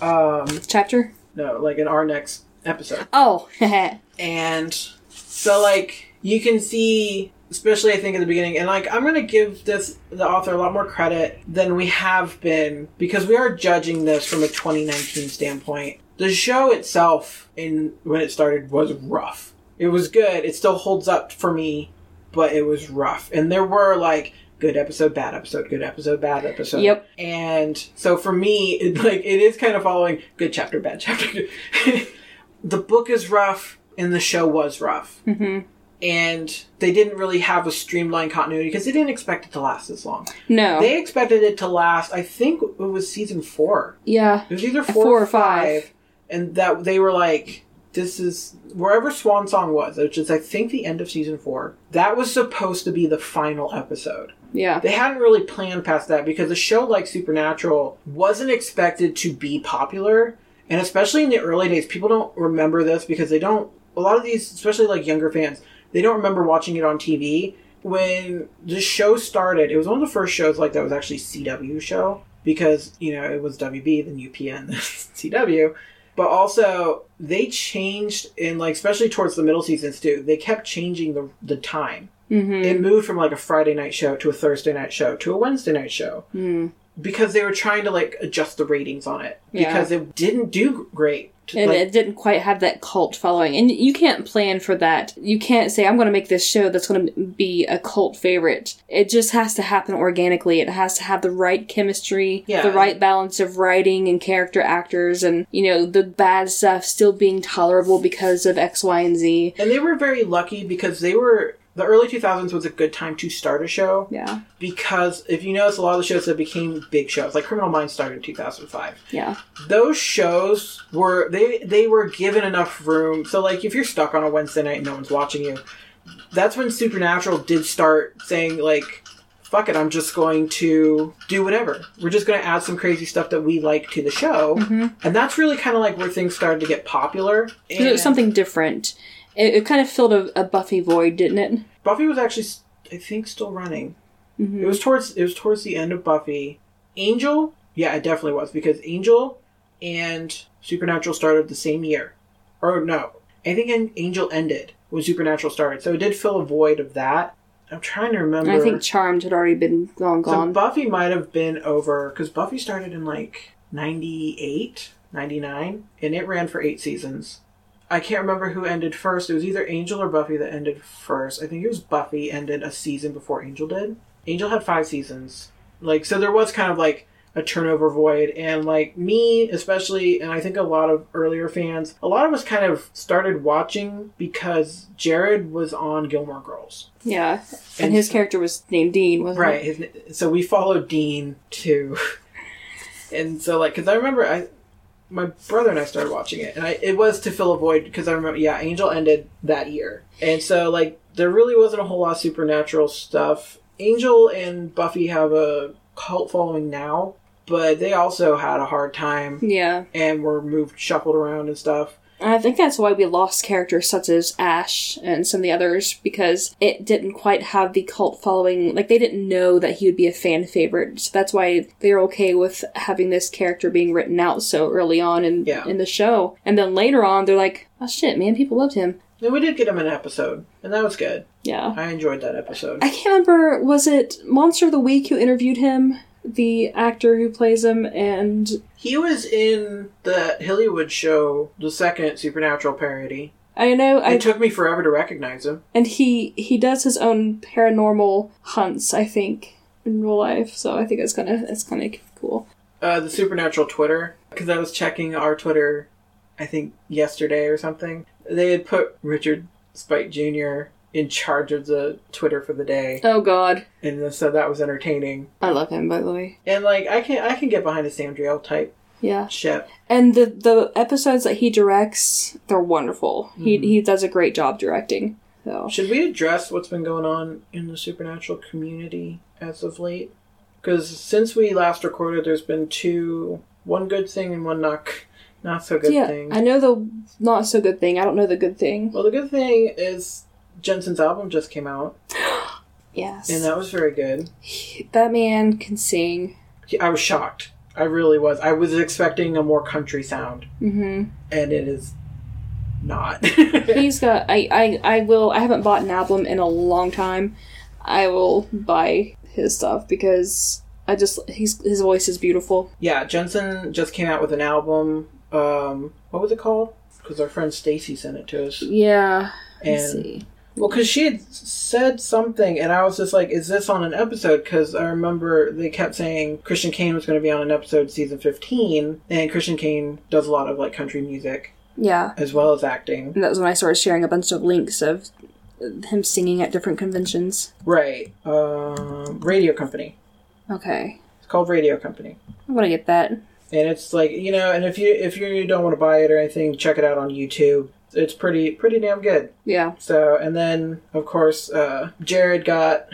Um, Chapter. no, like in our next episode. Oh, And so, like, you can see, especially I think at the beginning, and like, I'm going to give this, the author, a lot more credit than we have been because we are judging this from a 2019 standpoint. The show itself, in when it started, was rough. It was good. It still holds up for me, but it was rough. And there were, like, good episode, bad episode, good episode, bad episode. Yep. And so for me, it, like, it is kind of following good chapter, bad chapter. the book is rough and the show was rough. Mhm. And they didn't really have a streamlined continuity because they didn't expect it to last this long. no. They expected it to last, I think it was season four. yeah. It was either four, Four or five. five. And that they were like, this is wherever Swan Song was, which is I think the end of season four, that was supposed to be the final episode. Yeah. They hadn't really planned past that because a show like Supernatural wasn't expected to be popular. And especially in the early days, people don't remember this because they don't, a lot of these, especially like younger fans, they don't remember watching it on TV. When the show started, it was one of the first shows like that was actually CW show because, you know, it was WB, then UPN, then CW. But also, they changed in like, especially towards the middle seasons too, they kept changing the, the time Mm-hmm. it moved from like a Friday night show to a Thursday night show to a Wednesday night show Mm. because they were trying to like adjust the ratings on it Yeah. because it didn't do great. And Like, it didn't quite have that cult following. And you can't plan for that. You can't say, I'm going to make this show that's going to be a cult favorite. It just has to happen organically. It has to have the right chemistry, Yeah. the right balance of writing and character actors, and, you know, the bad stuff still being tolerable because of X, Y, and Z. and they were very lucky because they were the early 2000s was a good time to start a show Yeah. because if you notice, a lot of the shows that became big shows, like Criminal Minds, started in 2005. Yeah. Those shows were they they were given enough room. So like, if you're stuck on a Wednesday night and no one's watching you, that's when Supernatural did start saying like. Fuck it, I'm just going to do whatever. We're just going to add some crazy stuff that we like to the show. Mm-hmm. And that's really kind of like where things started to get popular. 'Cause it was something different. It, it kind of filled a, a Buffy void, didn't it? Buffy was actually, I think, still running. Mhm. It was towards it was towards the end of Buffy. Angel, yeah, it definitely was because Angel and Supernatural started the same year, or no, I think Angel ended when Supernatural started. So it did fill a void of that. I'm trying to remember. I think Charmed had already been long so gone. Buffy might have been over because Buffy started in like 98, 99, and it ran for eight seasons. I can't remember who ended first. It was either Angel or Buffy that ended first. I think it was Buffy ended a season before Angel did. Angel had five seasons. Like so there was kind of like a turnover void and like me especially and I think a lot of earlier fans, a lot of us kind of started watching because Jared was on Gilmore Girls. yeah. And, And his character was named Dean, wasn't Right. it? His, so we followed Dean too, and so like because I remember I, my brother and I started watching it, and I it was to fill a void because I remember yeah Angel ended that year, and so like there really wasn't a whole lot of supernatural stuff. Angel and Buffy have a cult following now, but they also had a hard time Yeah. and were moved shuffled around and stuff. And I think that's why we lost characters such as Ash and some of the others because it didn't quite have the cult following. Like they didn't know that he would be a fan favorite, so that's why they're okay with having this character being written out so early on in Yeah. in the show. And then later on, they're like, "Oh shit, man, people loved him." And we did get him an episode, and that was good. Yeah. I enjoyed that episode. I can't remember. Was it Monster of the Week who interviewed him? The actor who plays him, and He was in the Hollywood show, the second Supernatural parody. I know I It took me forever to recognize him. and he he does his own paranormal hunts i think in real life so i think it's kind of it's kind of cool Uh, the Supernatural Twitter, because I was checking our Twitter, I think yesterday or something. They had put Richard Spike Jr. in charge of the Twitter for the day, oh god and so that was entertaining. i love him by the way And like, I can I can get behind a Sabriel type yeah ship. and the the episodes that he directs they're wonderful he mm-hmm. he does a great job directing so Should we address what's been going on in the supernatural community as of late? Because since we last recorded, there's been two, one good thing and one not, not so good yeah thing. i know the not so good thing i don't know the good thing Well, the good thing is Jensen's album just came out, yes and that was very good. that man can sing I was shocked. I really was. I was expecting a more country sound, mm-hmm and it is not. he's got I, I i will i haven't bought an album in a long time i will buy his stuff because i just he's his voice is beautiful yeah, Jensen just came out with an album. Um, what was it called? Because our friend Stacy sent it to us. yeah And Well, because she had said something, and I was just like, "Is this on an episode?" Because I remember they kept saying Christian Kane was going to be on an episode season fifteen, and Christian Kane does a lot of like country music yeah as well as acting. and that was when i started sharing a bunch of links of him singing at different conventions Right. Um, Radio Company. okay It's called Radio Company, i'm gonna get that and it's like you know, and if you if you don't want to buy it or anything, check it out on YouTube. It's pretty pretty damn good. yeah So, and then of course, uh, Jared got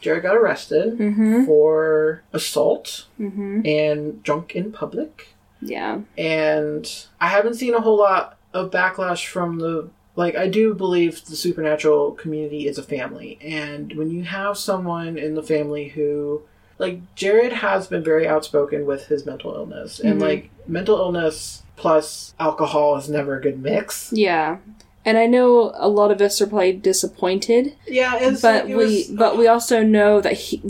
Jared got arrested mm-hmm for assault mm-hmm and drunk in public. yeah And I haven't seen a whole lot of backlash from the like I do believe the supernatural community is a family and when you have someone in the family who like Jared has been very outspoken with his mental illness and Mhm. like mental illness plus alcohol is never a good mix. yeah and i know a lot of us are probably disappointed Yeah, it's but it we was- but we also know that he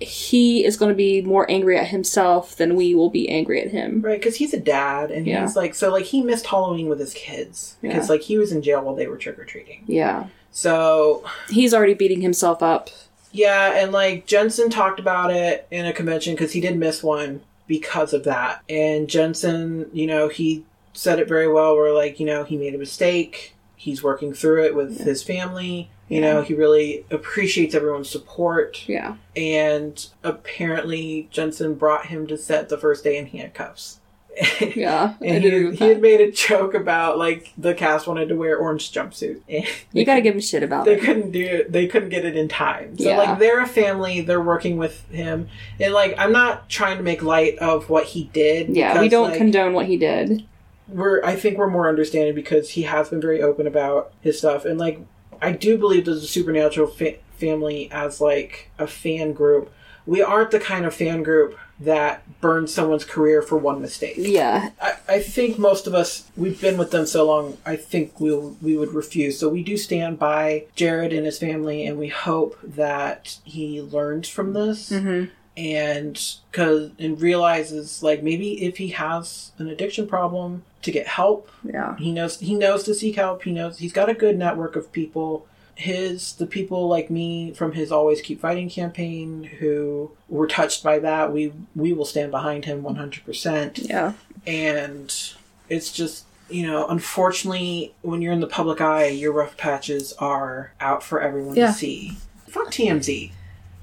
he is going to be more angry at himself than we will be angry at him Right, because he's a dad, and Yeah. he's like, so like he missed Halloween with his kids because Yeah. like he was in jail while they were trick or treating. yeah So he's already beating himself up yeah, and like Jensen talked about it in a convention because he did miss one because of that, and Jensen, you know, he said it very well. Where like you know he made a mistake, he's working through it with his family. You know, he really appreciates everyone's support. Yeah. And apparently, Jensen brought him to set the first day in handcuffs. Yeah. And he, he had made a joke about like the cast wanted to wear orange jumpsuit. And You gotta give him shit about that. they it. couldn't do it. They couldn't get it in time. So Yeah. like they're a family. They're working with him, and like I'm not trying to make light of what he did. Yeah, we don't like, condone what he did. we're I think we're more understanding because he has been very open about his stuff, and like I do believe that a Supernatural fa- family as like a fan group. We aren't the kind of fan group that burns someone's career for one mistake. Yeah. I, I think most of us we've been with them so long. I think we will we would refuse. So we do stand by Jared and his family, and we hope that he learns from this hmm and cause and realizes like maybe if he has an addiction problem to get help. Yeah. He knows he knows to seek help. He knows he's got a good network of people. His the people like me from his Always Keep Fighting campaign who were touched by that. We we will stand behind him one hundred percent Yeah. and it's just you know unfortunately when you're in the public eye your rough patches are out for everyone Yeah. to see fuck tmz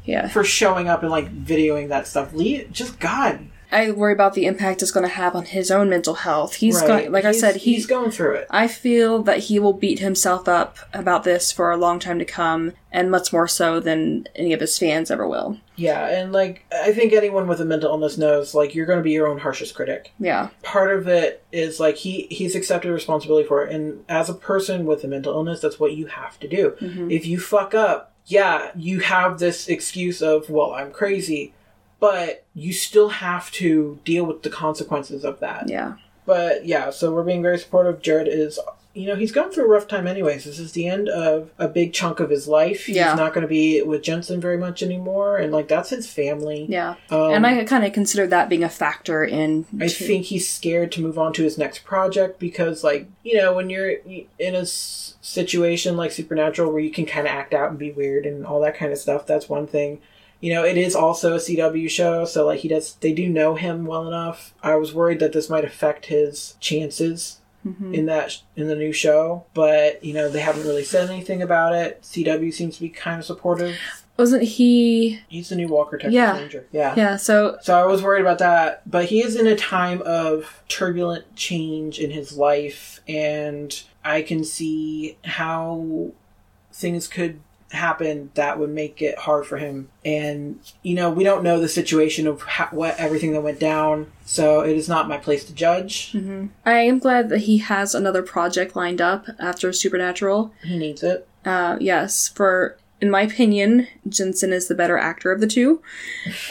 Yeah. for showing up and like videoing that stuff Lee, just god I worry about the impact it's going to have on his own mental health. He's right. going, like I said, he's he's. going through it I feel that he will beat himself up about this for a long time to come, and much more so than any of his fans ever will. yeah and like i think anyone with a mental illness knows like you're going to be your own harshest critic Yeah. part of it is like he he's accepted responsibility for it and as a person with a mental illness that's what you have to do Mm-hmm. if you fuck up yeah you have this excuse of well i'm crazy but you still have to deal with the consequences of that Yeah. but yeah so we're being very supportive jared is you know he's going through a rough time anyways this is the end of a big chunk of his life Yeah. he's not going to be with jensen very much anymore and like that's his family Yeah. um, and I kind of consider that being a factor in. I think he's scared to move on to his next project because, like, you know, when you're in a situation like Supernatural where you can kind of act out and be weird and all that kind of stuff, that's one thing. You know, it is also a CW show, so like he does, they do know him well enough. I was worried that this might affect his chances mm-hmm. in that in the new show, but you know they haven't really said anything about it. CW seems to be kind of supportive. Wasn't he? He's the new Walker Texas Yeah. Ranger. Yeah. Yeah. So So I was worried about that, but he is in a time of turbulent change in his life, and I can see how things could happen that would make it hard for him. And you know, we don't know the situation of how, what everything that went down, so it is not my place to judge. I am glad that he has another project lined up after Supernatural. He needs it. Uh, yes, for in my opinion, Jensen is the better actor of the two.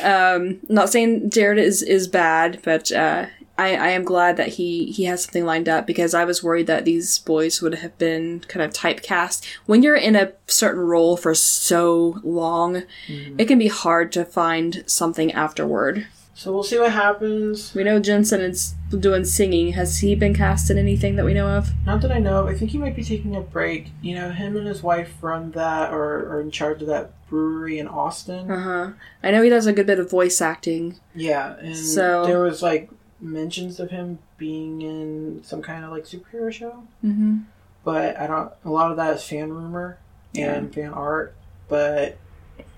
Um, not saying Jared is is bad, but uh, I I am glad that he he has something lined up because I was worried that these boys would have been kind of typecast. When you're in a certain role for so long, it can be hard to find something afterward. So we'll see what happens. We know Jensen is doing singing. Has he been cast in anything that we know of? Not that I know. of. I think he might be taking a break. You know, him and his wife run that or are in charge of that brewery in Austin. Uh huh. I know he does a good bit of voice acting. Yeah, and So- there was like mentions of him being in some kind of like superhero show, Mm-hmm. but I don't. A lot of that is fan rumor and fan art. But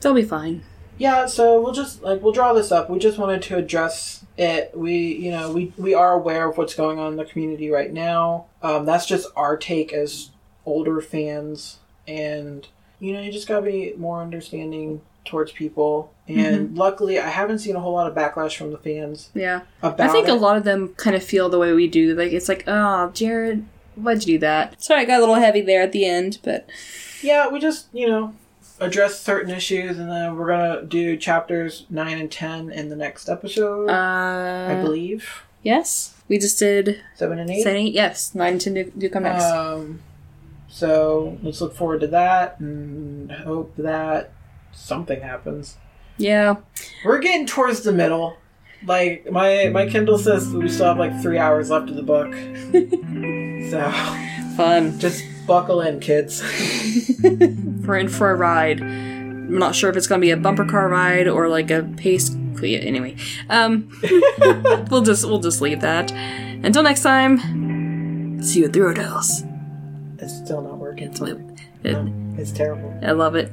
They'll be fine. yeah, so we'll just like we'll draw this up. We just wanted to address it. We you know we we are aware of what's going on in the community right now. Um, that's just our take as older fans, and you know you just gotta be more understanding towards people. And luckily, I haven't seen a whole lot of backlash from the fans Yeah. I think it. a lot of them kind of feel the way we do. Like it's like, oh, Jared, why'd you do that? Sorry, I got a little heavy there at the end, but Yeah, we just, you know, address certain issues and then we're going to do chapters 9 and 10 in the next episode, uh, I believe. yes, we just did 7 and 8. seven, eight. Yes, nine and ten do, do come next. Um, so let's look forward to that and hope that something happens. Yeah, We're getting towards the middle. Like my my Kindle says we still have like 3 hours left of the book. so fun. just buckle in, kids. We're in for a ride. I'm not sure if it's gonna be a bumper car ride or like a pace. Anyway, um, we'll just we'll just leave that. Until next time, see you at the roadhouse. It's still not working. It's, me. it, No, it's terrible. I love it.